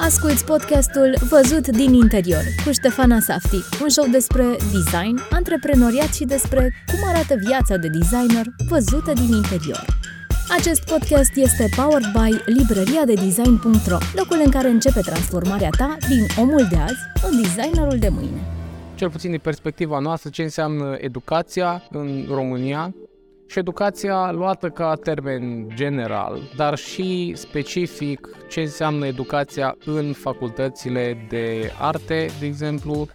Asculți podcastul Văzut din interior cu Ștefana Safti, un show despre design, antreprenoriat și despre cum arată viața de designer văzută din interior. Acest podcast este powered by librăria de design.ro, locul în care începe transformarea ta din omul de azi în designerul de mâine. Cel puțin din perspectiva noastră, ce înseamnă educația în România, și educația luată ca termen general, dar și specific ce înseamnă educația în facultățile de arte, de exemplu,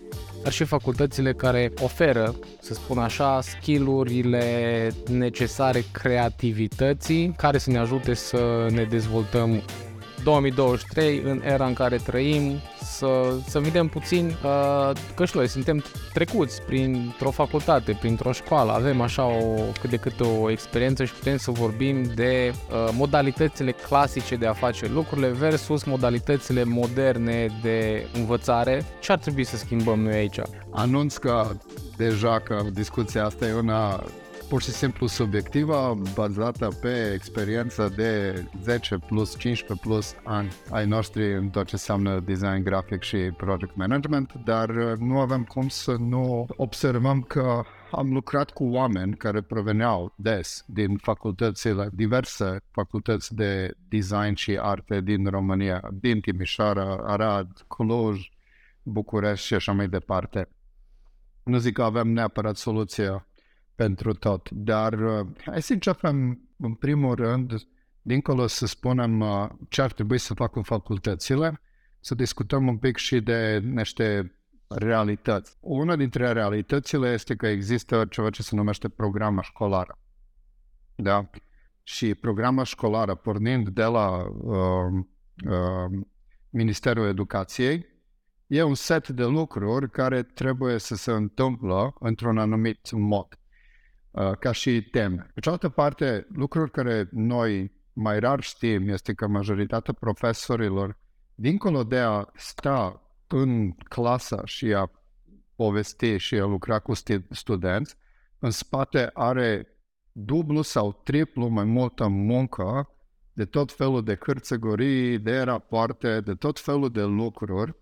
dar și facultățile care oferă, să spun așa, skillurile necesare creativității care să ne ajute să ne dezvoltăm 2023, în era în care trăim, să, să vedem puțin uh, că și noi suntem trecuți printr-o facultate, printr-o școală, avem așa o, cât de cât o experiență și putem să vorbim de uh, modalitățile clasice de a face lucrurile versus modalitățile moderne de învățare. Ce ar trebui să schimbăm noi aici? Anunț că deja că discuția asta e una pur și simplu subiectivă, bazată pe experiență de 10 plus, 15 plus ani ai noștri în tot ce înseamnă design grafic și project management, dar uh, nu avem cum să nu observăm că am lucrat cu oameni care proveneau des din facultățile, diverse facultăți de design și arte din România, din Timișoara, Arad, Cluj, București și așa mai departe. Nu zic că avem neapărat soluția pentru tot. Dar uh, hai să începem în primul rând, dincolo să spunem uh, ce ar trebui să facă facultățile, să discutăm un pic și de niște realități. Una dintre realitățile este că există ceva ce se numește programa școlară. Da? Și programa școlară, pornind de la uh, uh, Ministerul Educației, e un set de lucruri care trebuie să se întâmplă într-un anumit mod. Uh, ca și teme. Pe cealaltă parte, lucruri care noi mai rar știm este că majoritatea profesorilor, dincolo de a sta în clasa și a povesti și a lucra cu studenți, în spate are dublu sau triplu mai multă muncă de tot felul de hârțăgorii, de rapoarte, de tot felul de lucruri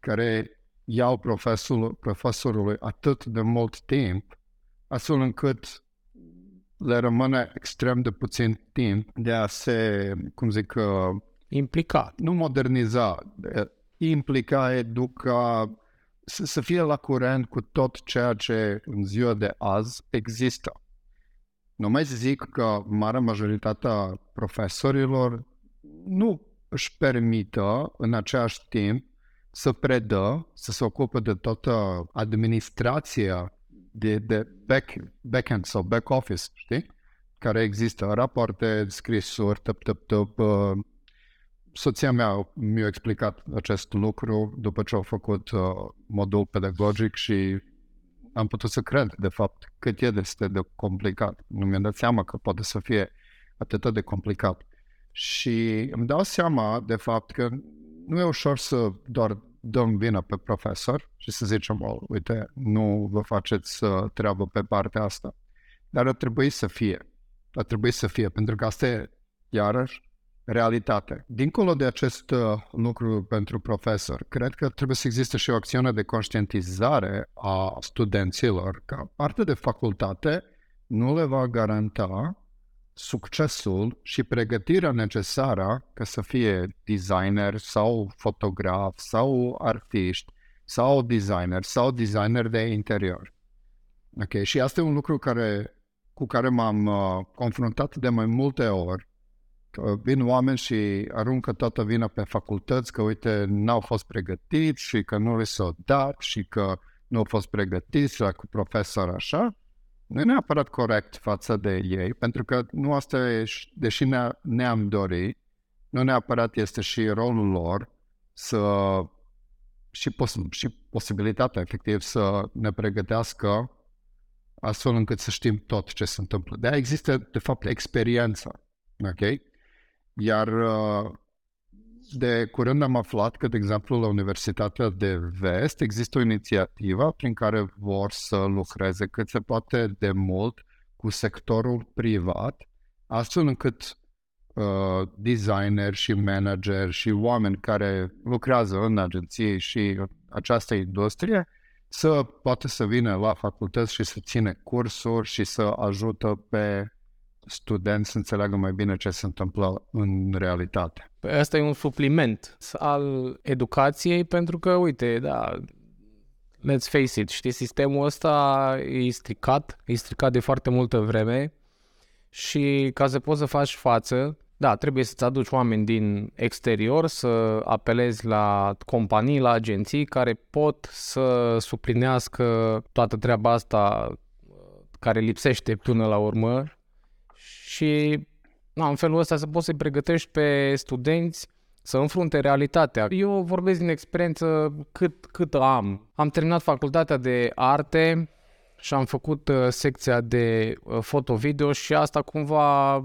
care iau profesorul, profesorului atât de mult timp astfel încât le rămâne extrem de puțin timp de a se, cum zic, uh, implica. Nu moderniza, implica, educa, să, să fie la curent cu tot ceea ce în ziua de azi există. Nu mai zic că marea majoritatea profesorilor nu își permită în același timp să predă, să se ocupe de toată administrația de, de back, backend sau back office, știi? Care există, rapoarte, scrisuri, tăp, tăp, tăp. Uh, soția mea mi-a explicat acest lucru după ce au făcut uh, modul pedagogic și am putut să cred, de fapt, cât e de, de complicat. Nu mi-am dat seama că poate să fie atât de complicat. Și îmi dau seama, de fapt, că nu e ușor să doar dăm vina pe profesor și să zicem, oh, uite, nu vă faceți uh, treabă pe partea asta. Dar ar trebui să fie. Ar trebui să fie, pentru că asta e, iarăși, realitate. Dincolo de acest uh, lucru pentru profesor, cred că trebuie să existe și o acțiune de conștientizare a studenților că parte de facultate nu le va garanta succesul și pregătirea necesară ca să fie designer sau fotograf sau artiști sau designer sau designer de interior. Ok, și asta e un lucru care, cu care m-am uh, confruntat de mai multe ori. Că vin oameni și aruncă toată vina pe facultăți că, uite, n-au fost pregătiți și că nu li s-au dat și că nu au fost pregătiți la cu profesor așa nu e neapărat corect față de ei, pentru că nu asta e, deși ne, ne-am dorit, nu neapărat este și rolul lor să și, pos- și posibilitatea efectiv să ne pregătească astfel încât să știm tot ce se întâmplă. De există, de fapt, experiența. Ok? Iar uh, de curând am aflat că, de exemplu, la Universitatea de Vest există o inițiativă prin care vor să lucreze cât se poate de mult cu sectorul privat, astfel încât uh, designeri și manageri și oameni care lucrează în agenții și această industrie să poată să vină la facultăți și să ține cursuri și să ajută pe studenți să înțeleagă mai bine ce se întâmplă în realitate. Păi asta e un supliment al educației pentru că, uite, da, let's face it, știi, sistemul ăsta e stricat, e stricat de foarte multă vreme și ca să poți să faci față, da, trebuie să-ți aduci oameni din exterior, să apelezi la companii, la agenții care pot să suplinească toată treaba asta care lipsește până la urmă și na, în felul ăsta să poți să-i pregătești pe studenți să înfrunte realitatea. Eu vorbesc din experiență cât, cât am. Am terminat facultatea de arte și am făcut uh, secția de uh, foto-video și asta cumva uh,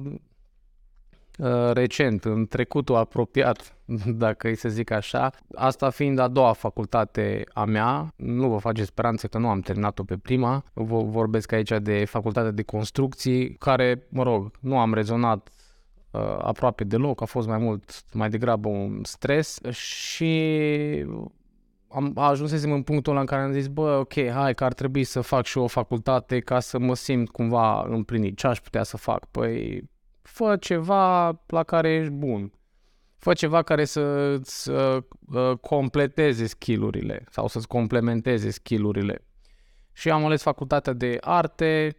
recent, în trecutul apropiat, dacă îi să zic așa. Asta fiind a doua facultate a mea, nu vă face speranțe că nu am terminat-o pe prima. Vă vorbesc aici de facultatea de construcții, care, mă rog, nu am rezonat uh, aproape deloc, a fost mai mult, mai degrabă un stres și am ajunsesem în punctul ăla în care am zis, bă, ok, hai că ar trebui să fac și o facultate ca să mă simt cumva împlinit. Ce aș putea să fac? Păi, fă ceva la care ești bun. Fă ceva care să să uh, completeze skillurile sau să-ți complementeze skillurile. Și am ales facultatea de arte,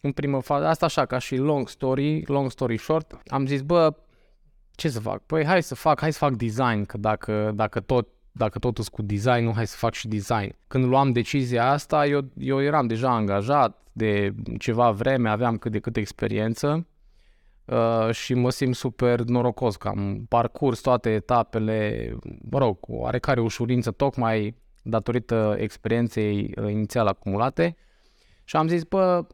în primă fază, asta așa ca și long story, long story short, am zis, bă, ce să fac? Păi hai să fac, hai să fac design, că dacă, dacă tot dacă totul cu design, nu hai să fac și design. Când luam decizia asta, eu, eu eram deja angajat de ceva vreme, aveam cât de cât experiență uh, și mă simt super norocos că am parcurs toate etapele, mă rog, cu oarecare ușurință, tocmai datorită experienței uh, inițial acumulate și am zis, bă,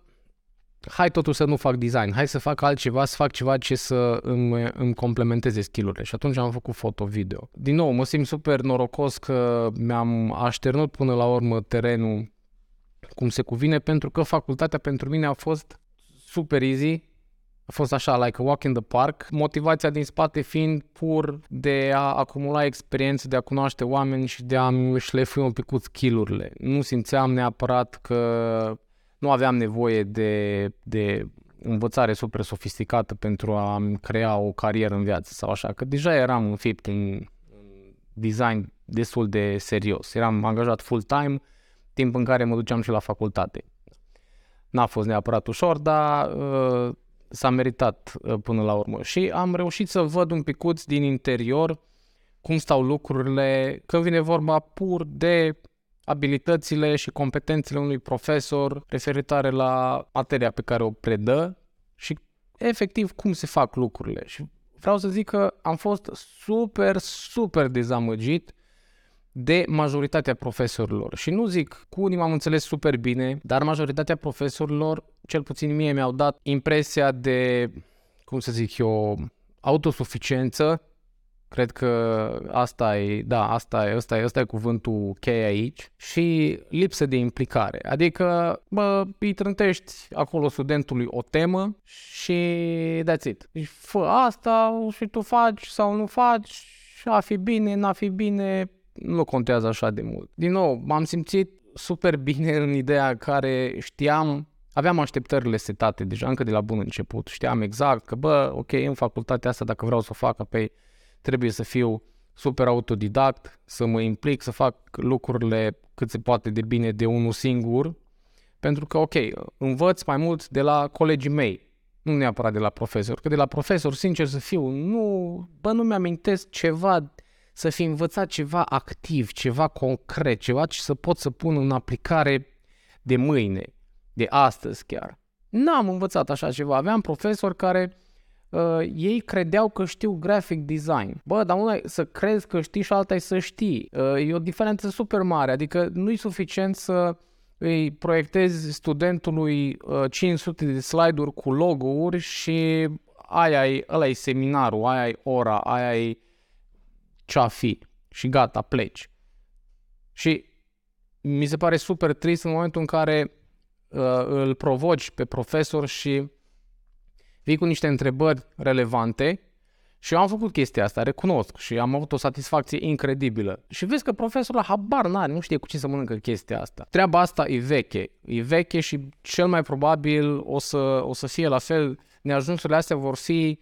hai totuși să nu fac design, hai să fac altceva, să fac ceva ce să îmi, îmi complementeze skillurile. Și atunci am făcut foto-video. Din nou, mă simt super norocos că mi-am așternut până la urmă terenul cum se cuvine, pentru că facultatea pentru mine a fost super easy, a fost așa, like a walk in the park, motivația din spate fiind pur de a acumula experiențe, de a cunoaște oameni și de a-mi șlefui un pic skill-urile. Nu simțeam neapărat că nu aveam nevoie de, de învățare super sofisticată pentru a crea o carieră în viață sau așa, că deja eram înfipt în, în design destul de serios. Eram angajat full-time, timp în care mă duceam și la facultate. N-a fost neapărat ușor, dar uh, s-a meritat uh, până la urmă. Și am reușit să văd un picuț din interior cum stau lucrurile când vine vorba pur de abilitățile și competențele unui profesor referitoare la materia pe care o predă și efectiv cum se fac lucrurile. Și vreau să zic că am fost super, super dezamăgit de majoritatea profesorilor. Și nu zic, cu unii m-am înțeles super bine, dar majoritatea profesorilor, cel puțin mie, mi-au dat impresia de, cum să zic eu, autosuficiență Cred că asta e, da, asta e, asta e, asta e cuvântul cheie aici și lipsă de implicare. Adică, bă, îi trântești acolo studentului o temă și that's it. Deci fă asta și tu faci sau nu faci, a fi bine, n-a fi bine, nu contează așa de mult. Din nou, m-am simțit super bine în ideea care știam aveam așteptările setate deja încă de la bun început. Știam exact că, bă, ok, în facultatea asta, dacă vreau să o fac, pe trebuie să fiu super autodidact, să mă implic, să fac lucrurile cât se poate de bine de unul singur, pentru că, ok, învăț mai mult de la colegii mei, nu neapărat de la profesor, că de la profesor, sincer să fiu, nu, bă, nu mi-amintesc ceva, să fi învățat ceva activ, ceva concret, ceva ce să pot să pun în aplicare de mâine, de astăzi chiar. N-am învățat așa ceva, aveam profesori care uh, ei credeau că știu graphic design. Bă, dar una e să crezi că știi și alta e să știi. Uh, e o diferență super mare, adică nu e suficient să îi proiectezi studentului uh, 500 de slide-uri cu logo-uri și aia e, ăla e seminarul, aia e ora, aia e ce-a fi și gata, pleci. Și mi se pare super trist în momentul în care uh, îl provoci pe profesor și vii cu niște întrebări relevante Și eu am făcut chestia asta, recunosc, și am avut o satisfacție incredibilă. Și vezi că profesorul habar n-are, nu știe cu ce să mănâncă chestia asta. Treaba asta e veche, e veche și cel mai probabil o să, o să fie la fel, neajunsurile astea vor fi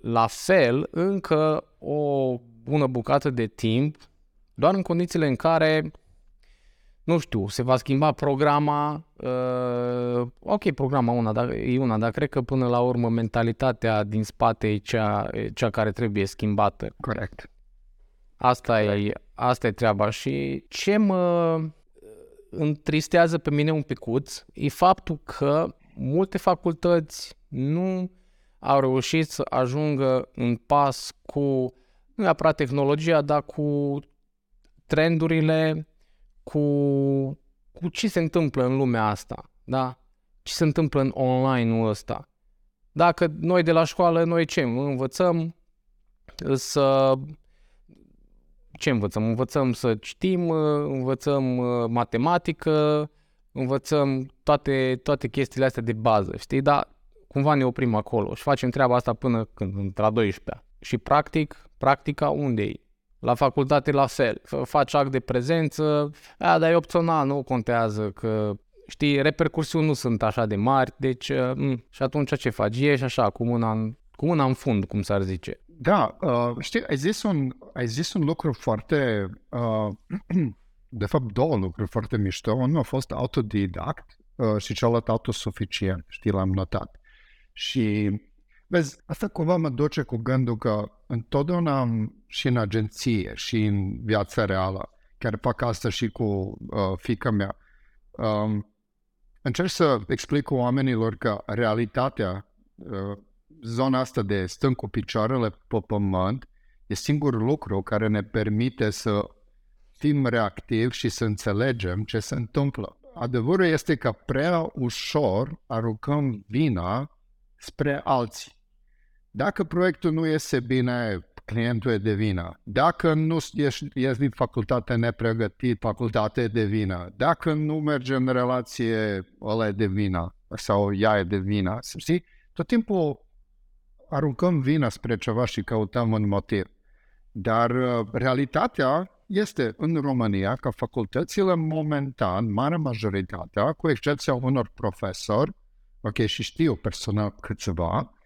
la fel încă o bună bucată de timp, doar în condițiile în care nu știu, se va schimba programa, uh, ok, programa una, dar, e una, dar cred că până la urmă mentalitatea din spate e cea, e cea care trebuie schimbată. Corect. Asta e, asta e treaba și ce mă întristează pe mine un picuț e faptul că multe facultăți nu au reușit să ajungă în pas cu nu neapărat tehnologia, dar cu trendurile cu, cu ce se întâmplă în lumea asta, da? Ce se întâmplă în online-ul ăsta. Dacă noi de la școală, noi ce? Învățăm să... Ce învățăm? Învățăm să citim, învățăm uh, matematică, învățăm toate, toate chestiile astea de bază, știi? Dar cumva ne oprim acolo și facem treaba asta până când, între a 12 Și practic, practica unde e? La facultate la fel. Faci act de prezență, a, dar e opțional, nu contează că știi, repercursiuni nu sunt așa de mari, deci m- mm, și atunci ce faci? Ești așa, cu mâna în, cu mâna în fund, cum s-ar zice. Da, uh, știi, ai zis, un, ai zis un lucru foarte, uh, de fapt două lucruri foarte mișto. Unul a fost autodidact uh, și celălalt autosuficient, știi, l-am notat. Și Vezi, asta cumva mă duce cu gândul că întotdeauna și în agenție și în viața reală, chiar fac asta și cu uh, fica mea, um, încerc să explic oamenilor că realitatea, uh, zona asta de stând cu picioarele pe pământ, e singurul lucru care ne permite să fim reactivi și să înțelegem ce se întâmplă. Adevărul este că prea ușor aruncăm vina spre alții. Dacă proiectul nu iese bine, clientul e de vină. Dacă nu ești, ești din facultate nepregătit, facultate e de vină. Dacă nu merge în relație, ăla e de vină sau ea e de vină. Știi? Tot timpul aruncăm vina spre ceva și căutăm un motiv. Dar uh, realitatea este în România că facultățile momentan, marea majoritatea, cu excepția unor profesori, ok, și știu personal câțiva, Uh,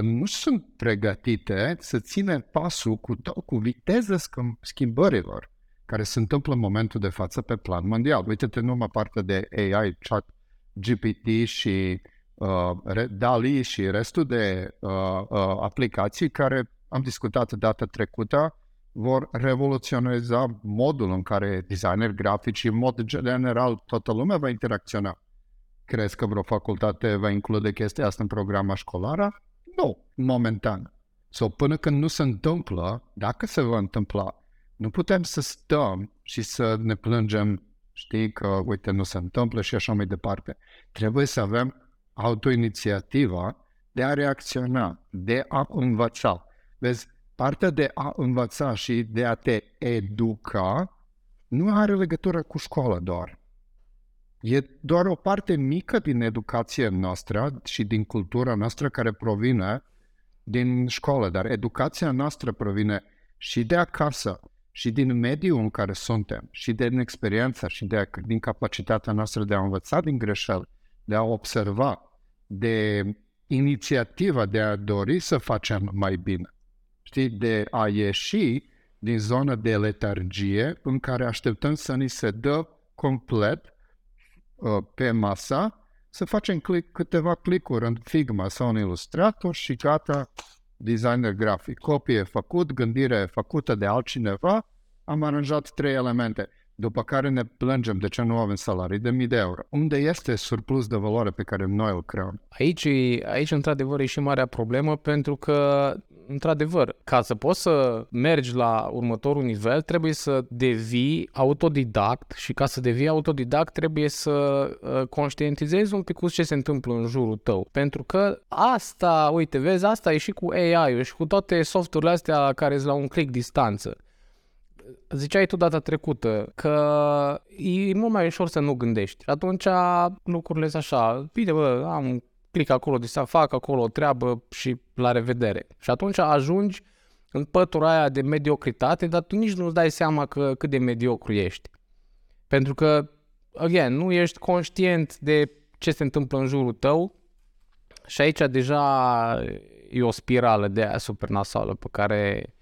nu sunt pregătite să țină pasul cu, cu viteza schimbărilor care se întâmplă în momentul de față pe plan mondial. Uite-te numai partea de AI, chat, GPT și uh, DALI și restul de uh, uh, aplicații care am discutat data trecută vor revoluționiza modul în care designer grafici și în mod general toată lumea va interacționa. Crezi că vreo facultate va include chestia asta în programa școlară? Nu, momentan. Sau până când nu se întâmplă, dacă se va întâmpla, nu putem să stăm și să ne plângem, știi, că uite, nu se întâmplă și așa mai departe. Trebuie să avem autoinițiativa de a reacționa, de a învăța. Vezi, partea de a învăța și de a te educa nu are legătură cu școala doar. E doar o parte mică din educația noastră și din cultura noastră care provine din școală, dar educația noastră provine și de acasă, și din mediul în care suntem, și din experiența, și de, din capacitatea noastră de a învăța din greșeli, de a observa, de inițiativa de a dori să facem mai bine. Știi, de a ieși din zona de letargie în care așteptăm să ni se dă complet Uh, pe masa, să facem click, câteva clicuri în Figma sau în Illustrator și gata, designer grafic. Copie făcut, gândire făcută de altcineva, am aranjat trei elemente după care ne plângem de ce nu avem salarii de mii de euro. Unde este surplus de valoare pe care noi îl creăm? Aici, aici într-adevăr, e și marea problemă pentru că într-adevăr, ca să poți să mergi la următorul nivel, trebuie să devii autodidact și ca să devii autodidact trebuie să uh, conștientizezi un pic cu ce se întâmplă în jurul tău. Pentru că asta, uite, vezi, asta e și cu AI-ul și cu toate softurile astea care sunt la un click distanță ziceai tu data trecută că e mult mai ușor să nu gândești. Atunci lucrurile sunt așa, bine bă, am clic acolo, de să fac acolo o treabă și la revedere. Și atunci ajungi în pătura aia de mediocritate, dar tu nici nu-ți dai seama că, cât de mediocru ești. Pentru că, again, nu ești conștient de ce se întâmplă în jurul tău și aici deja e o spirală de aia super nasală pe care,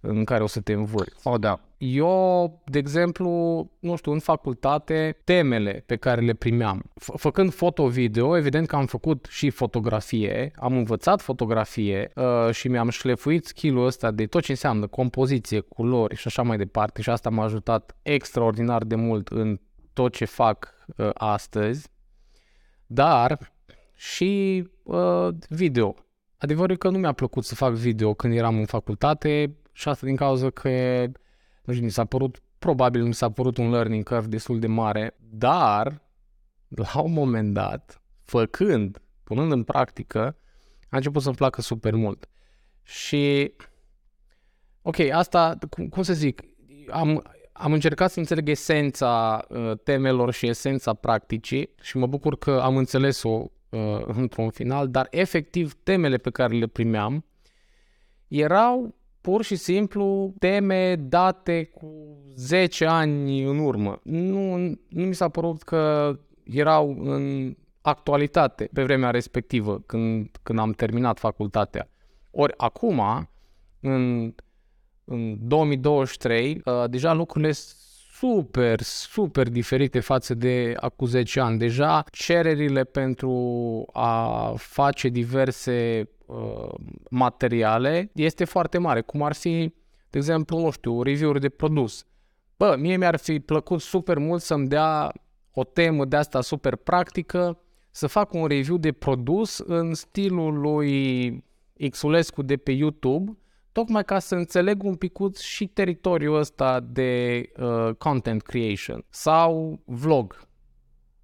în care o să te învârți. O, da. Eu, de exemplu, nu știu, în facultate, temele pe care le primeam. F- făcând foto-video, evident că am făcut și fotografie, am învățat fotografie uh, și mi-am șlefuit skill-ul ăsta de tot ce înseamnă compoziție, culori și așa mai departe și asta m-a ajutat extraordinar de mult în tot ce fac uh, astăzi. Dar și uh, video. Adevărul e că nu mi-a plăcut să fac video când eram în facultate și asta din cauza că nu știu, mi s-a părut, probabil mi s-a părut un learning curve destul de mare, dar la un moment dat, făcând, punând în practică, a început să-mi placă super mult. Și, ok, asta, cum, cum să zic, am, am încercat să înțeleg esența uh, temelor și esența practicii și mă bucur că am înțeles-o uh, într-un final, dar efectiv temele pe care le primeam erau pur și simplu teme date cu 10 ani în urmă. Nu, nu mi s-a părut că erau în actualitate pe vremea respectivă, când, când am terminat facultatea. Ori acum, în, în 2023, uh, deja lucrurile super, super diferite față de acum 10 ani. Deja cererile pentru a face diverse uh, materiale este foarte mare, cum ar fi, de exemplu, nu știu, review-uri de produs. Bă, mie mi-ar fi plăcut super mult să-mi dea o temă de asta super practică, să fac un review de produs în stilul lui Xulescu de pe YouTube, tocmai ca să înțeleg un picut și teritoriul ăsta de uh, content creation sau vlog.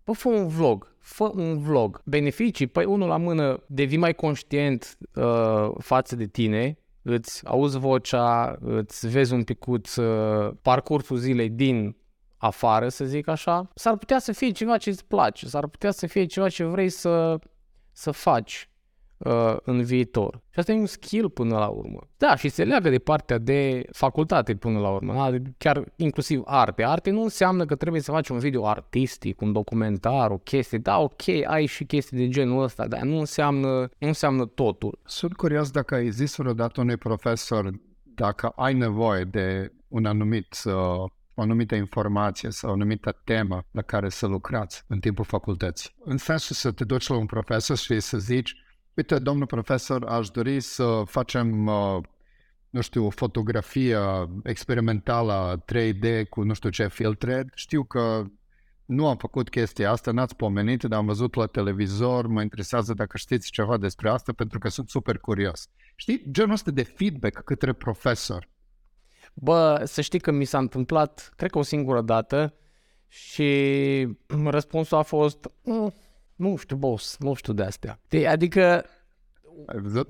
Bă, fă un vlog, fă un vlog. Beneficii, păi unul la mână, devii mai conștient uh, față de tine, îți auzi vocea, îți vezi un picut uh, parcursul zilei din afară, să zic așa. S-ar putea să fie ceva ce îți place, s-ar putea să fie ceva ce vrei să, să faci uh, în viitor. Și asta e un skill până la urmă. Da, și se leagă de partea de facultate până la urmă, da? chiar inclusiv arte. Arte nu înseamnă că trebuie să faci un video artistic, un documentar, o chestie. Da, ok, ai și chestii de genul ăsta, dar nu înseamnă, nu înseamnă totul. Sunt curios dacă ai zis vreodată unui profesor dacă ai nevoie de un anumit uh, o anumită informație sau o anumită temă la care să lucrați în timpul facultății. În sensul să te duci la un profesor și să zici Uite, domnul profesor, aș dori să facem, uh, nu știu, o fotografie experimentală 3D cu nu știu ce filtre. Știu că nu am făcut chestia asta, n-ați pomenit, dar am văzut la televizor, mă interesează dacă știți ceva despre asta, pentru că sunt super curios. Știi, genul ăsta de feedback către profesor. Bă, să știi că mi s-a întâmplat, cred că o singură dată și răspunsul a fost, mm, nu știu, boss, nu știu de astea. De, adică,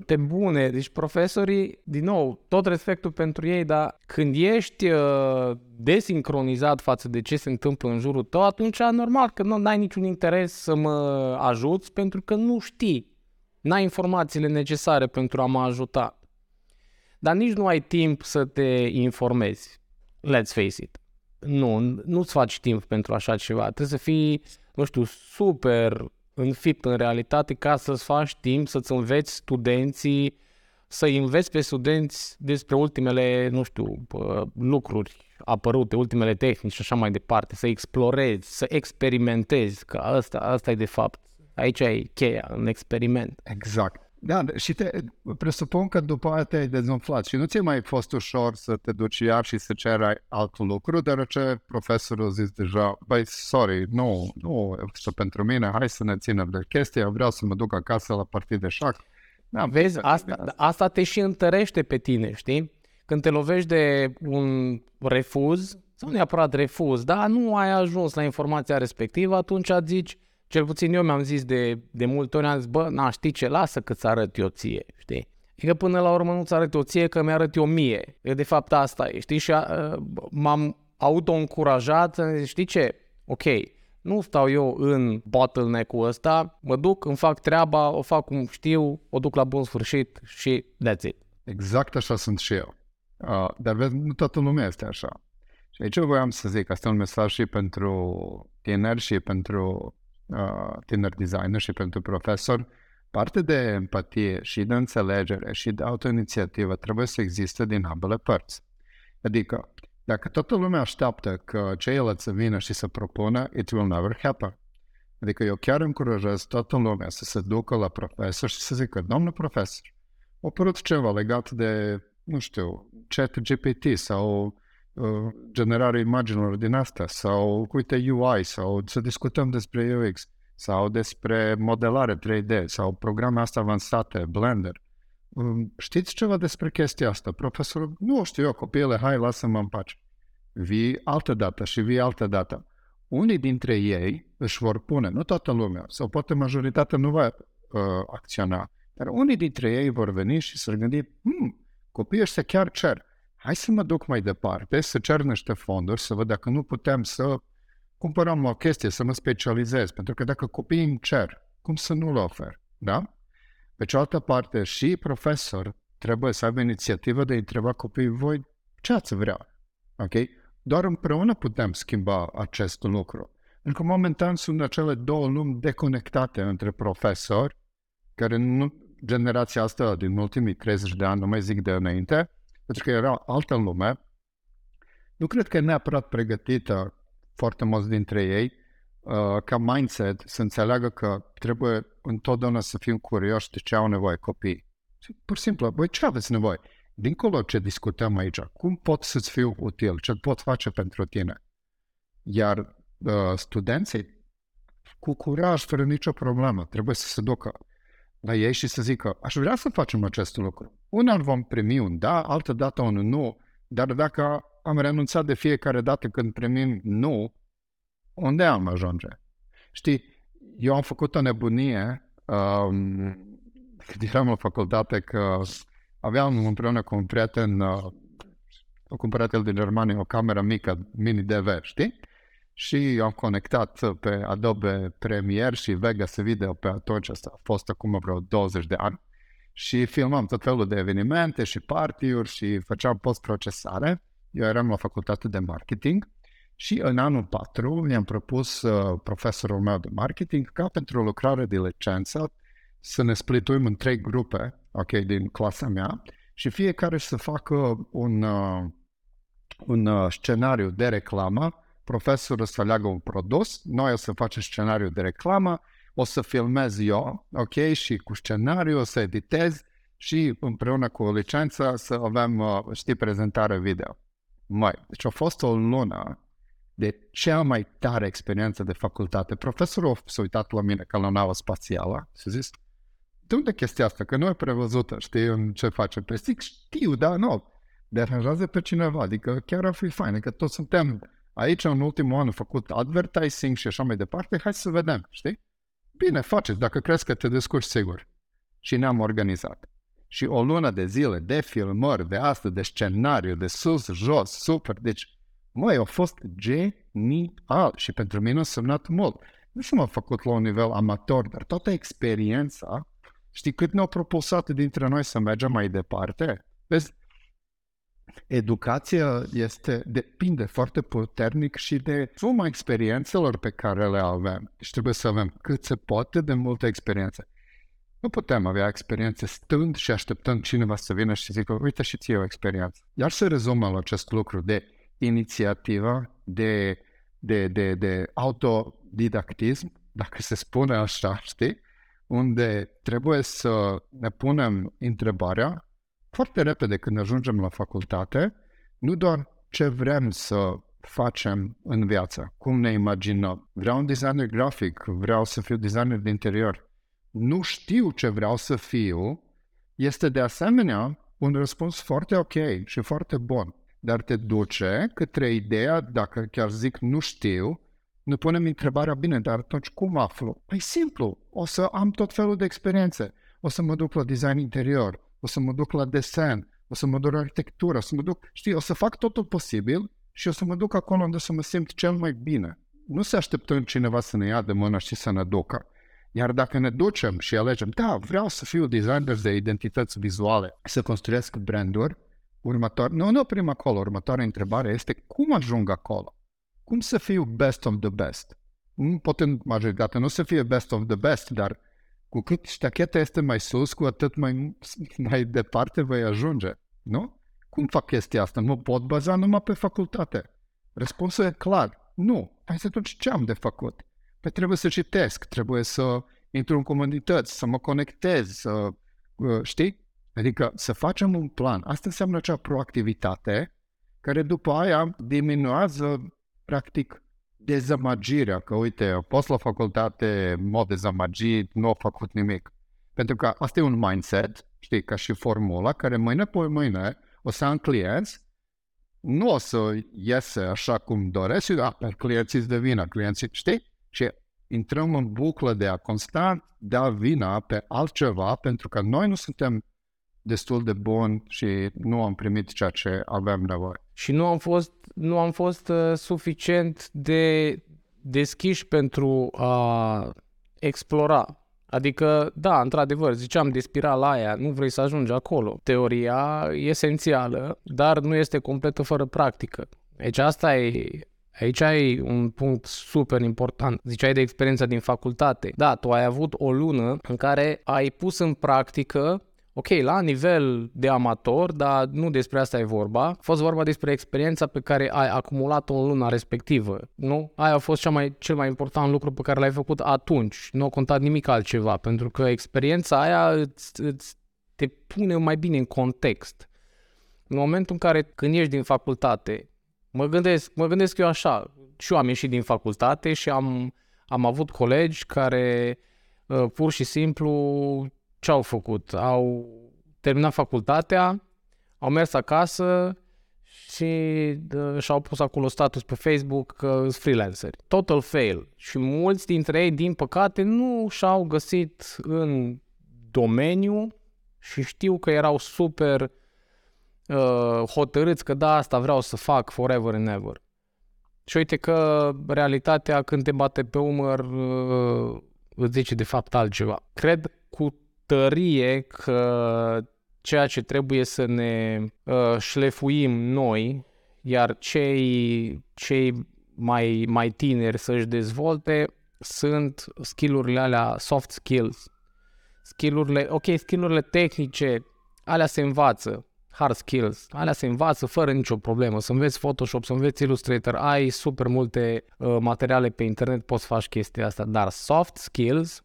te bune, deci profesorii, din nou, tot respectul pentru ei, dar când ești uh, desincronizat față de ce se întâmplă în jurul tău, atunci normal că nu ai niciun interes să mă ajuți pentru că nu știi. N-ai informațiile necesare pentru a mă ajuta. Dar nici nu ai timp să te informezi. Let's face it. Nu, nu-ți faci timp pentru așa ceva. Trebuie să fii, nu știu, super înfipt în realitate ca să-ți faci timp să-ți înveți studenții, să înveți pe studenți despre ultimele, nu știu, lucruri apărute, ultimele tehnici și așa mai departe, să explorezi, să experimentezi, că asta, asta e de fapt, aici e cheia, în experiment. Exact. Da, și te, presupun că după aia te-ai dezumflat și nu ți-a mai fost ușor să te duci iar și să ceri alt lucru, deoarece profesorul zis deja, băi, sorry, nu, nu, este pentru mine, hai să ne ținem de chestia, vreau să mă duc acasă la partid de șac. Da, Vezi, asta, asta te și întărește pe tine, știi? Când te lovești de un refuz, sau neapărat refuz, dar nu ai ajuns la informația respectivă, atunci zici, cel puțin eu mi-am zis de, de multe ori, am zis, bă, na, știi ce, lasă că-ți arăt eu ție, știi? E că până la urmă nu-ți arăt eu ție, că mi-arăt eu mie. E de fapt asta e, știi? Și a, m-am auto-încurajat, știi ce? Ok, Nu stau eu în bottleneck-ul ăsta, mă duc, îmi fac treaba, o fac cum știu, o duc la bun sfârșit și that's it. Exact așa sunt și eu. Uh, dar vezi, nu toată lumea este așa. Și aici voiam să zic, asta e un mesaj și pentru tineri și pentru uh, tineri designer și pentru profesori. Parte de empatie și de înțelegere și de autoinițiativă trebuie să existe din ambele părți. Adică, dacă toată lumea așteaptă că ceilalți să vină și să propună, it will never happen. Adică eu chiar încurajez toată lumea să se ducă la profesor și să zică, domnul profesor, a apărut ceva legat de, nu știu, chat GPT sau uh, generarea imaginilor din asta sau, uite, UI sau să discutăm despre UX sau despre modelare 3D sau programe astea avansate, Blender. Um, știți ceva despre chestia asta? Profesorul, nu știu eu, copiile, hai, lasă-mă în pace. Vii altă dată și vii altă dată. Unii dintre ei își vor pune, nu toată lumea, sau poate majoritatea nu va uh, acționa, dar unii dintre ei vor veni și să gândi, hmm, copiii ăștia chiar cer. Hai să mă duc mai departe, să cer niște fonduri, să văd dacă nu putem să cumpărăm o chestie, să mă specializez. Pentru că dacă copiii îmi cer, cum să nu-l ofer? Da? Pe cealaltă parte, și profesor trebuie să aibă inițiativă de a întreba copiii, voi ce ați vrea? Ok? Doar împreună putem schimba acest lucru. Pentru că momentan sunt acele două lumi deconectate între profesori, care nu, generația asta din ultimii 30 de ani, nu mai zic de înainte, pentru că era altă lume, nu cred că e neapărat pregătită foarte mulți dintre ei uh, ca mindset să înțeleagă că trebuie întotdeauna să fim curioși de ce au nevoie copiii. Pur și simplu, voi ce aveți nevoie? Dincolo ce discutăm aici, cum pot să-ți fiu util, ce pot face pentru tine? Iar uh, studenții, cu curaj, fără nicio problemă, trebuie să se ducă la ei și să zică, aș vrea să facem acest lucru. Una vom primi un da, altă dată un nu, dar dacă am renunțat de fiecare dată când primim nu, unde am ajunge? Știi, eu am făcut o nebunie um, când eram la facultate că aveam împreună cu un prieten, uh, cu un prieten din Germania, o cameră mică, mini DV, știi? Și am conectat pe Adobe Premiere și Vegas Video pe atunci, asta a fost acum vreo 20 de ani, și filmam tot felul de evenimente și party-uri și făceam post-procesare. Eu eram la facultate de marketing și în anul 4 mi-am propus uh, profesorul meu de marketing ca pentru o lucrare de licență să ne splituim în trei grupe, ok, din clasa mea și fiecare să facă un, uh, un uh, scenariu de reclamă, profesorul să aleagă un produs, noi o să facem scenariu de reclamă, o să filmez eu, ok, și cu scenariu o să editez și împreună cu licența să avem, uh, știi, prezentare video. Mai, deci a fost o lună de cea mai tare experiență de facultate. Profesorul s-a uitat la mine ca la o navă spațială și a zis, de unde chestia asta? Că nu e prevăzută, știi, în ce face. Pe zic, știu, da, nu. Deranjează pe cineva, adică chiar ar fi fain, că adică toți suntem aici în ultimul an făcut advertising și așa mai departe, hai să vedem, știi? Bine, faceți, dacă crezi că te descurci sigur. Și ne-am organizat. Și o lună de zile de filmări, de asta, de scenariu, de sus, jos, super. Deci, măi, a fost genial și pentru mine a semnat mult. Nu s m-a făcut la un nivel amator, dar toată experiența, știi cât ne-au propulsat dintre noi să mergem mai departe? Vezi, educația este, depinde foarte puternic și de suma experiențelor pe care le avem. Deci trebuie să avem cât se poate de multă experiență. Nu putem avea experiențe stând și așteptând cineva să vină și să zică, uite și ție o experiență. Iar se rezumă la acest lucru de inițiativă, de, de, de, de autodidactism, dacă se spune așa, știi? Unde trebuie să ne punem întrebarea foarte repede când ajungem la facultate, nu doar ce vrem să facem în viață, cum ne imaginăm. Vreau un designer grafic, vreau să fiu designer de interior. Nu știu ce vreau să fiu, este de asemenea un răspuns foarte ok și foarte bun, dar te duce către ideea, dacă chiar zic nu știu, ne punem întrebarea, bine, dar atunci cum aflu? Păi simplu, o să am tot felul de experiențe. O să mă duc la design interior, o să mă duc la desen, o să mă duc la arhitectură, o să mă duc, știi, o să fac totul posibil și o să mă duc acolo unde să mă simt cel mai bine. nu să așteptăm cineva să ne ia de mână și să ne ducă. Iar dacă ne ducem și alegem, da, vreau să fiu designer de identități vizuale, să construiesc branduri, următor, nu, nu oprim acolo, următoarea întrebare este cum ajung acolo? Cum să fiu best of the best? Poate în majoritate nu să fie best of the best, dar cu cât ștacheta este mai sus, cu atât mai, mai departe vei ajunge, nu? Cum fac chestia asta? Nu pot baza numai pe facultate. Răspunsul e clar. Nu. Hai să atunci ce am de făcut? Păi trebuie să citesc, trebuie să intru în comunități, să mă conectez, să, uh, știi? Adică să facem un plan. Asta înseamnă acea proactivitate care după aia diminuează, practic, dezamăgirea, că uite, am fost la facultate, mod dezamăgit, nu au făcut nimic. Pentru că asta e un mindset, știi, ca și formula, care mâine pe mâine o să am clienți, nu o să iese așa cum doresc, a, pe clienții îți devină clienții, știi? Și intrăm în buclă de a constant da vina pe altceva, pentru că noi nu suntem destul de buni și nu am primit ceea ce aveam nevoie. Și nu am fost, nu am fost uh, suficient de deschiși pentru a explora. Adică, da, într-adevăr, ziceam de spirala aia, nu vrei să ajungi acolo. Teoria e esențială, dar nu este completă fără practică. Deci asta e Aici ai un punct super important. Ziceai de experiența din facultate. Da, tu ai avut o lună în care ai pus în practică ok, la nivel de amator, dar nu despre asta e vorba. A fost vorba despre experiența pe care ai acumulat-o în luna respectivă, nu? Aia a fost cea mai, cel mai important lucru pe care l-ai făcut atunci. Nu a contat nimic altceva, pentru că experiența aia îți, îți te pune mai bine în context. În momentul în care, când ești din facultate, mă gândesc, mă gândesc eu așa, și eu am ieșit din facultate și am, am avut colegi care uh, pur și simplu ce au făcut? Au terminat facultatea, au mers acasă și uh, și-au pus acolo status pe Facebook că sunt freelanceri. Total fail. Și mulți dintre ei, din păcate, nu și-au găsit în domeniu și știu că erau super uh, hotărâți că da, asta vreau să fac forever and ever. Și uite că realitatea când te bate pe umăr uh, îți zice de fapt altceva. Cred cu tărie că ceea ce trebuie să ne uh, șlefuim noi, iar cei, cei mai, mai tineri să-și dezvolte sunt skillurile alea soft skills. Skillurile, ok, skillurile tehnice, alea se învață, hard skills, alea se învață fără nicio problemă, să înveți Photoshop, să înveți Illustrator, ai super multe uh, materiale pe internet, poți să faci chestia asta, dar soft skills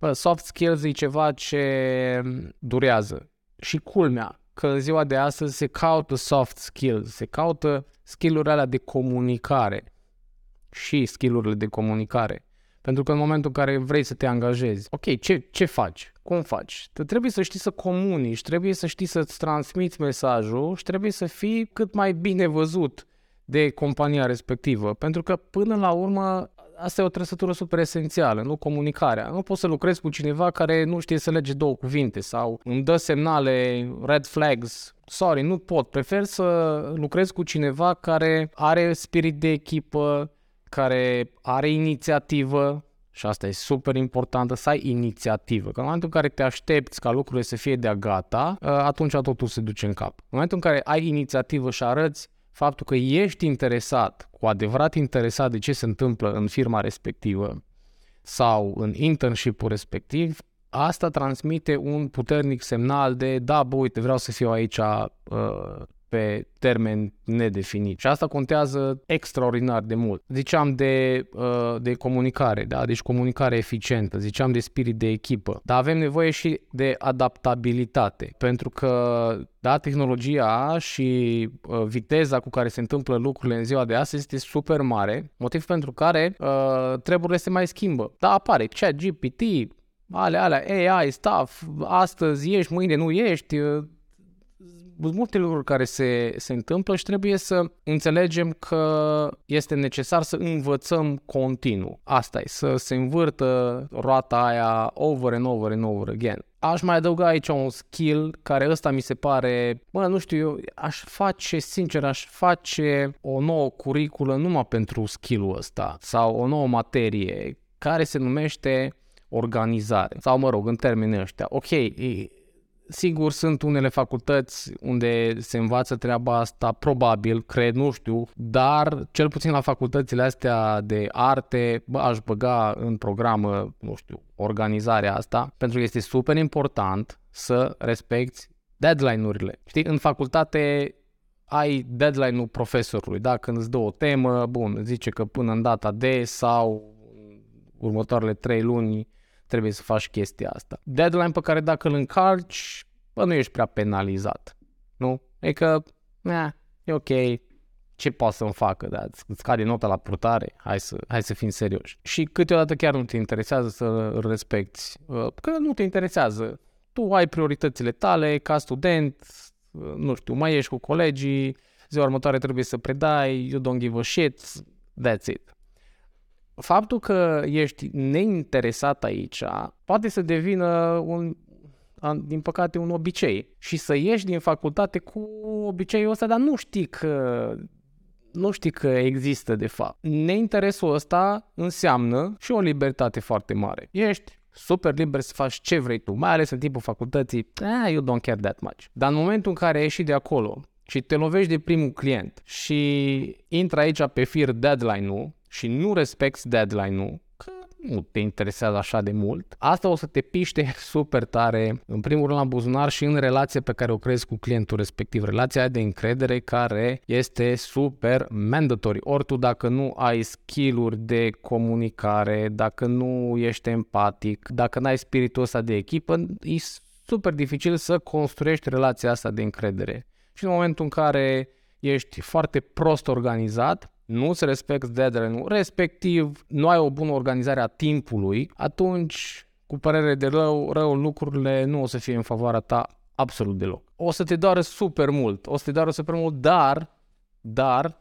Bă, soft skills e ceva ce durează. Și culmea, că în ziua de astăzi se caută soft skills, se caută skillurile alea de comunicare și skillurile de comunicare. Pentru că în momentul în care vrei să te angajezi, ok, ce, ce faci? Cum faci? Te trebuie să știi să comunici, trebuie să știi să-ți transmiți mesajul și trebuie să fii cât mai bine văzut de compania respectivă. Pentru că până la urmă asta e o trăsătură super esențială, nu comunicarea. Nu poți să lucrezi cu cineva care nu știe să lege două cuvinte sau îmi dă semnale, red flags. Sorry, nu pot. Prefer să lucrez cu cineva care are spirit de echipă, care are inițiativă, și asta e super important, să ai inițiativă. Că în momentul în care te aștepți ca lucrurile să fie de-a gata, atunci totul se duce în cap. În momentul în care ai inițiativă și arăți faptul că ești interesat, cu adevărat interesat de ce se întâmplă în firma respectivă sau în internship-ul respectiv, asta transmite un puternic semnal de da, bă, uite, vreau să fiu aici uh, pe termen nedefinit. Și asta contează extraordinar de mult. Ziceam de, uh, de comunicare, da? deci comunicare eficientă, ziceam de spirit de echipă, dar avem nevoie și de adaptabilitate, pentru că da, tehnologia și uh, viteza cu care se întâmplă lucrurile în ziua de astăzi este super mare, motiv pentru care uh, treburile se mai schimbă. Da, apare chat GPT, ale alea, AI, stuff, astăzi ești, mâine nu ești, uh, multe lucruri care se, se întâmplă și trebuie să înțelegem că este necesar să învățăm continuu. Asta e, să se învârtă roata aia over and over and over again. Aș mai adăuga aici un skill care ăsta mi se pare, bă, nu știu, eu aș face, sincer, aș face o nouă curiculă numai pentru skill-ul ăsta sau o nouă materie care se numește organizare sau, mă rog, în termenii ăștia. Ok, Sigur, sunt unele facultăți unde se învață treaba asta, probabil, cred, nu știu, dar cel puțin la facultățile astea de arte bă, aș băga în programă, nu știu, organizarea asta, pentru că este super important să respecti deadline-urile. Știi, în facultate ai deadline-ul profesorului, da? Când îți dă o temă, bun, zice că până în data de sau următoarele trei luni trebuie să faci chestia asta. Deadline pe care dacă îl încarci, bă, nu ești prea penalizat. Nu? E că, na, e ok, ce poate să-mi facă, da, îți scade nota la purtare, hai să, hai să fim serioși. Și câteodată chiar nu te interesează să îl respecti, uh, că nu te interesează. Tu ai prioritățile tale ca student, uh, nu știu, mai ești cu colegii, ziua următoare trebuie să predai, you don't give a shit, that's it faptul că ești neinteresat aici poate să devină un, din păcate, un obicei și să ieși din facultate cu obiceiul ăsta, dar nu știi că nu știi că există de fapt. Neinteresul ăsta înseamnă și o libertate foarte mare. Ești super liber să faci ce vrei tu, mai ales în timpul facultății, ah, you don't care that much. Dar în momentul în care ieși de acolo și te lovești de primul client și intră aici pe fir deadline-ul și nu respecti deadline-ul, că nu te interesează așa de mult, asta o să te piște super tare, în primul rând la buzunar și în relația pe care o crezi cu clientul respectiv, relația de încredere care este super mandatory. Ori tu dacă nu ai skill-uri de comunicare, dacă nu ești empatic, dacă nu ai spiritul ăsta de echipă, e super dificil să construiești relația asta de încredere. Și în momentul în care ești foarte prost organizat, nu-ți respecti deadline-ul, respectiv nu ai o bună organizare a timpului, atunci, cu părere de rău, rău lucrurile nu o să fie în favoarea ta absolut deloc. O să te doară super mult, o să te doară super mult, dar, dar,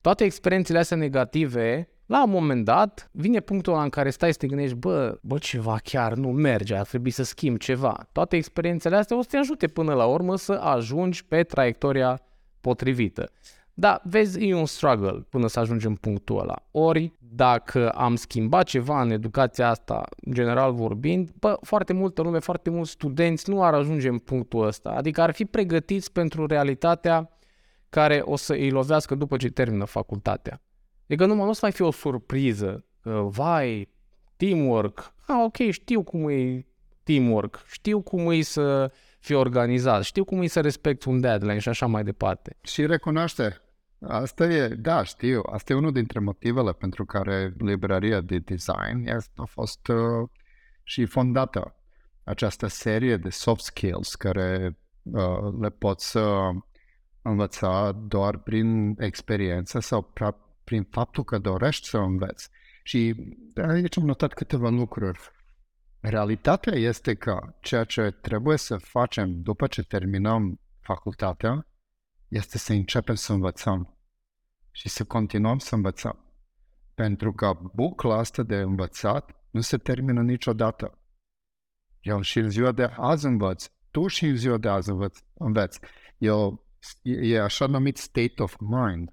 toate experiențele astea negative, la un moment dat, vine punctul ăla în care stai să te gândești, bă, bă, ceva chiar nu merge, ar trebui să schimb ceva. Toate experiențele astea o să te ajute până la urmă să ajungi pe traiectoria potrivită. Da, vezi, e un struggle până să ajungem în punctul ăla. Ori, dacă am schimbat ceva în educația asta, general vorbind, bă, foarte multă lume, foarte mulți studenți nu ar ajunge în punctul ăsta. Adică ar fi pregătiți pentru realitatea care o să îi lovească după ce termină facultatea. Adică nu, nu o să mai fie o surpriză. Că, vai, teamwork. Ah, ok, știu cum e teamwork. Știu cum e să fii organizat. Știu cum e să respecti un deadline și așa mai departe. Și recunoaște Asta e, da, știu. Asta e unul dintre motivele pentru care librăria de design a fost uh, și fondată. Această serie de soft skills care uh, le poți uh, învăța doar prin experiență sau pra- prin faptul că dorești să înveți. Și aici am notat câteva lucruri. Realitatea este că ceea ce trebuie să facem după ce terminăm facultatea este să începem să învățăm și să continuăm să învățăm. Pentru că bucla asta de învățat nu se termină niciodată. Eu și în ziua de azi învăț, tu și în ziua de azi învăț, înveți. Eu, e așa numit state of mind.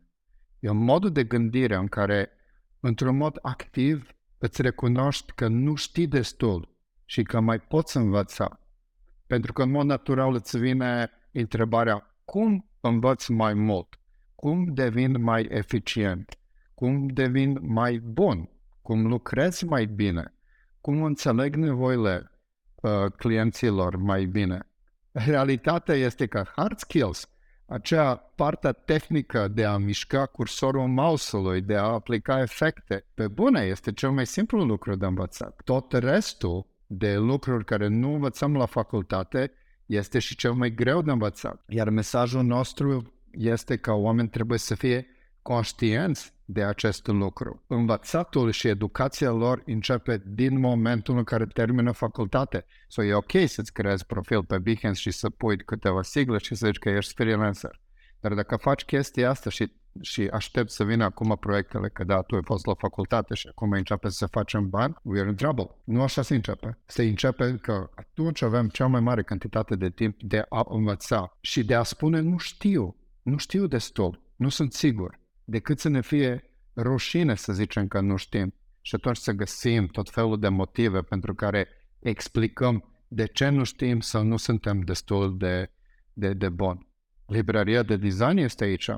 E un mod de gândire în care, într-un mod activ, îți recunoști că nu știi destul și că mai poți învăța. Pentru că, în mod natural, îți vine întrebarea cum învăț mai mult? Cum devin mai eficient, cum devin mai bun, cum lucrez mai bine, cum înțeleg nevoile uh, clienților mai bine. Realitatea este că hard skills, acea parte tehnică de a mișca cursorul mouse-ului, de a aplica efecte, pe bune, este cel mai simplu lucru de învățat. Tot restul de lucruri care nu învățăm la facultate este și cel mai greu de învățat. Iar mesajul nostru este că oamenii trebuie să fie conștienți de acest lucru. Învățatul și educația lor începe din momentul în care termină facultate. So e ok să-ți creezi profil pe Behance și să pui câteva sigle și să zici că ești freelancer. Dar dacă faci chestia asta și și aștept să vină acum proiectele, că da, tu ai fost la facultate și acum începe să facem bani, we're in trouble. Nu așa se începe. Se începe că atunci avem cea mai mare cantitate de timp de a învăța și de a spune nu știu, nu știu destul, nu sunt sigur, decât să ne fie rușine să zicem că nu știm și atunci să găsim tot felul de motive pentru care explicăm de ce nu știm sau nu suntem destul de, de, de buni. Librăria de design este aici,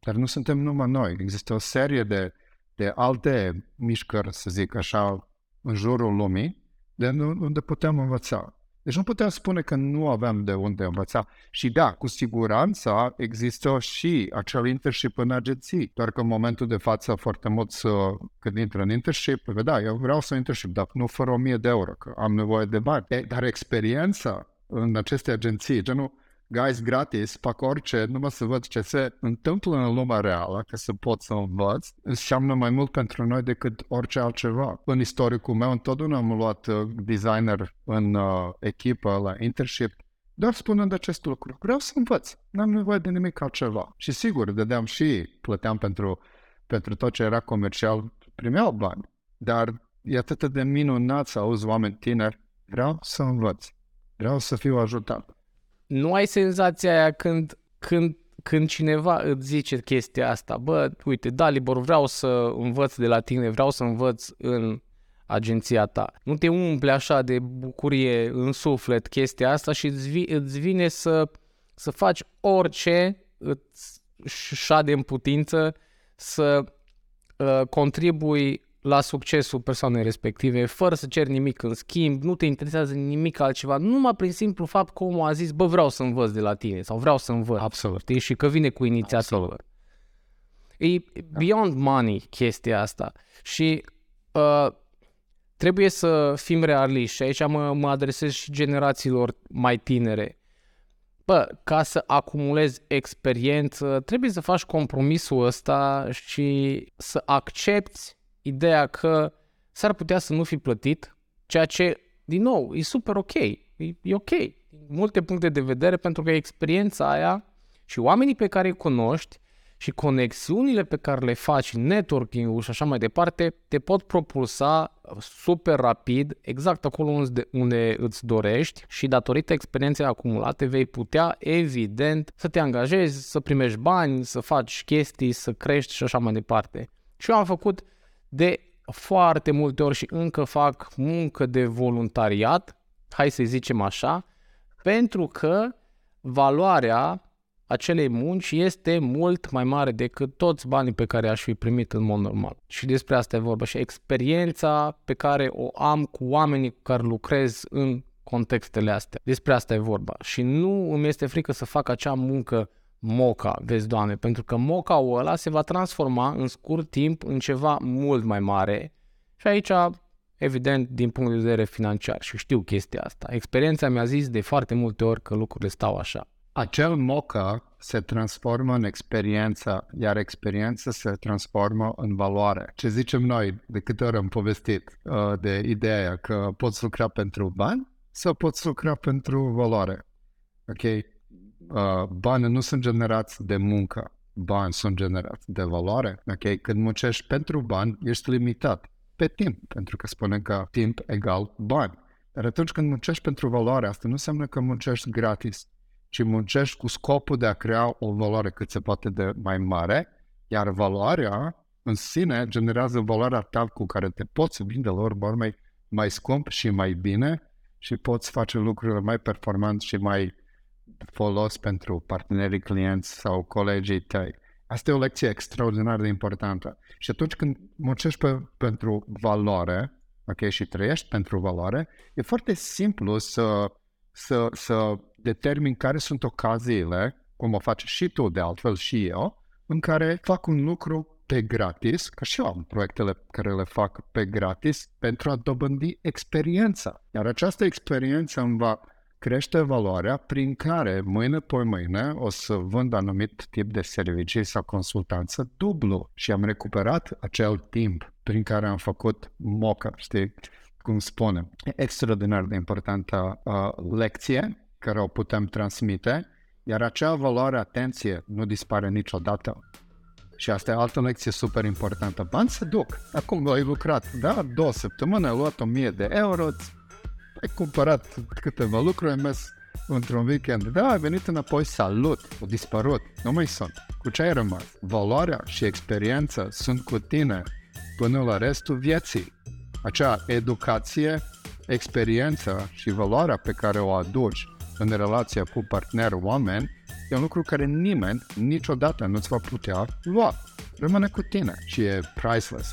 dar nu suntem numai noi. Există o serie de, de alte mișcări, să zic așa, în jurul lumii, de unde putem învăța. Deci nu putem spune că nu avem de unde învăța. Și da, cu siguranță există și acel internship în agenții. Doar că în momentul de față foarte mulți când intră în internship, păi da, eu vreau să internship, dar nu fără 1000 de euro, că am nevoie de bani. Dar experiența în aceste agenții, genul, guys gratis, fac orice, numai să văd ce se întâmplă în lumea reală, că să pot să învăț, înseamnă mai mult pentru noi decât orice altceva. În istoricul meu, întotdeauna am luat uh, designer în uh, echipă la internship, doar spunând acest lucru. Vreau să învăț, n-am nevoie de nimic altceva. Și sigur, dădeam și plăteam pentru, pentru tot ce era comercial, primeau bani. Dar e atât de minunat să auzi oameni tineri, vreau să învăț, vreau să fiu ajutat nu ai senzația aia când, când, când cineva îți zice chestia asta, bă, uite, Dalibor, vreau să învăț de la tine, vreau să învăț în agenția ta. Nu te umple așa de bucurie în suflet chestia asta și îți, vi, îți vine să, să faci orice îți șade în putință să uh, contribui la succesul persoanei respective, fără să ceri nimic în schimb, nu te interesează nimic altceva, numai prin simplu fapt că omul a zis, bă, vreau să învăț de la tine sau vreau să învăț. Absolut. Știi? Și că vine cu inițiativă. Absolut. E beyond money chestia asta. Și uh, trebuie să fim realiști și aici mă, mă adresez și generațiilor mai tinere. Bă, ca să acumulezi experiență, trebuie să faci compromisul ăsta și să accepti ideea că s-ar putea să nu fi plătit, ceea ce, din nou, e super ok. E, e ok. Din multe puncte de vedere, pentru că experiența aia și oamenii pe care îi cunoști și conexiunile pe care le faci, networking-ul și așa mai departe, te pot propulsa super rapid, exact acolo unde, unde îți dorești și datorită experienței acumulate vei putea, evident, să te angajezi, să primești bani, să faci chestii, să crești și așa mai departe. Și eu am făcut de foarte multe ori și încă fac muncă de voluntariat, hai să zicem așa, pentru că valoarea acelei munci este mult mai mare decât toți banii pe care aș fi primit în mod normal. Și despre asta e vorba și experiența pe care o am cu oamenii cu care lucrez în contextele astea. Despre asta e vorba. Și nu îmi este frică să fac acea muncă moca, vezi doamne, pentru că moca-ul ăla se va transforma în scurt timp în ceva mult mai mare și aici, evident, din punct de vedere financiar și știu chestia asta. Experiența mi-a zis de foarte multe ori că lucrurile stau așa. Acel moca se transformă în experiență, iar experiența se transformă în valoare. Ce zicem noi, de câte ori am povestit uh, de ideea că poți lucra pentru bani sau poți lucra pentru valoare. Ok? Uh, banii nu sunt generați de muncă, bani sunt generați de valoare. Ok, când muncești pentru bani, ești limitat pe timp, pentru că spunem că timp egal bani. Dar atunci când muncești pentru valoare, asta nu înseamnă că muncești gratis, ci muncești cu scopul de a crea o valoare cât se poate de mai mare, iar valoarea în sine generează valoarea ta cu care te poți vinde la urmă mai, mai scump și mai bine și poți face lucrurile mai performant și mai folos pentru partenerii clienți sau colegii tăi. Asta e o lecție extraordinar de importantă. Și atunci când muncești pe, pentru valoare, ok, și trăiești pentru valoare, e foarte simplu să, să, să determin care sunt ocaziile, cum o faci și tu de altfel și eu, în care fac un lucru pe gratis, că și eu am proiectele care le fac pe gratis, pentru a dobândi experiența. Iar această experiență îmi va crește valoarea prin care mâine pe mâine o să vând anumit tip de servicii sau consultanță dublu și am recuperat acel timp prin care am făcut moca, știi, cum spunem. Extraordinar de importantă uh, lecție care o putem transmite, iar acea valoare, atenție, nu dispare niciodată. Și asta e altă lecție super importantă. Bani se duc. Acum ai lucrat, da, două săptămâni, ai luat 1000 de euro, ai cumpărat câteva lucruri, ai mers într-un weekend. Da, ai venit înapoi, salut, au dispărut, nu mai sunt. Cu ce ai rămas? Valoarea și experiența sunt cu tine până la restul vieții. Acea educație, experiența și valoarea pe care o aduci în relația cu partener oameni e un lucru care nimeni niciodată nu-ți va putea lua. Rămâne cu tine și e priceless.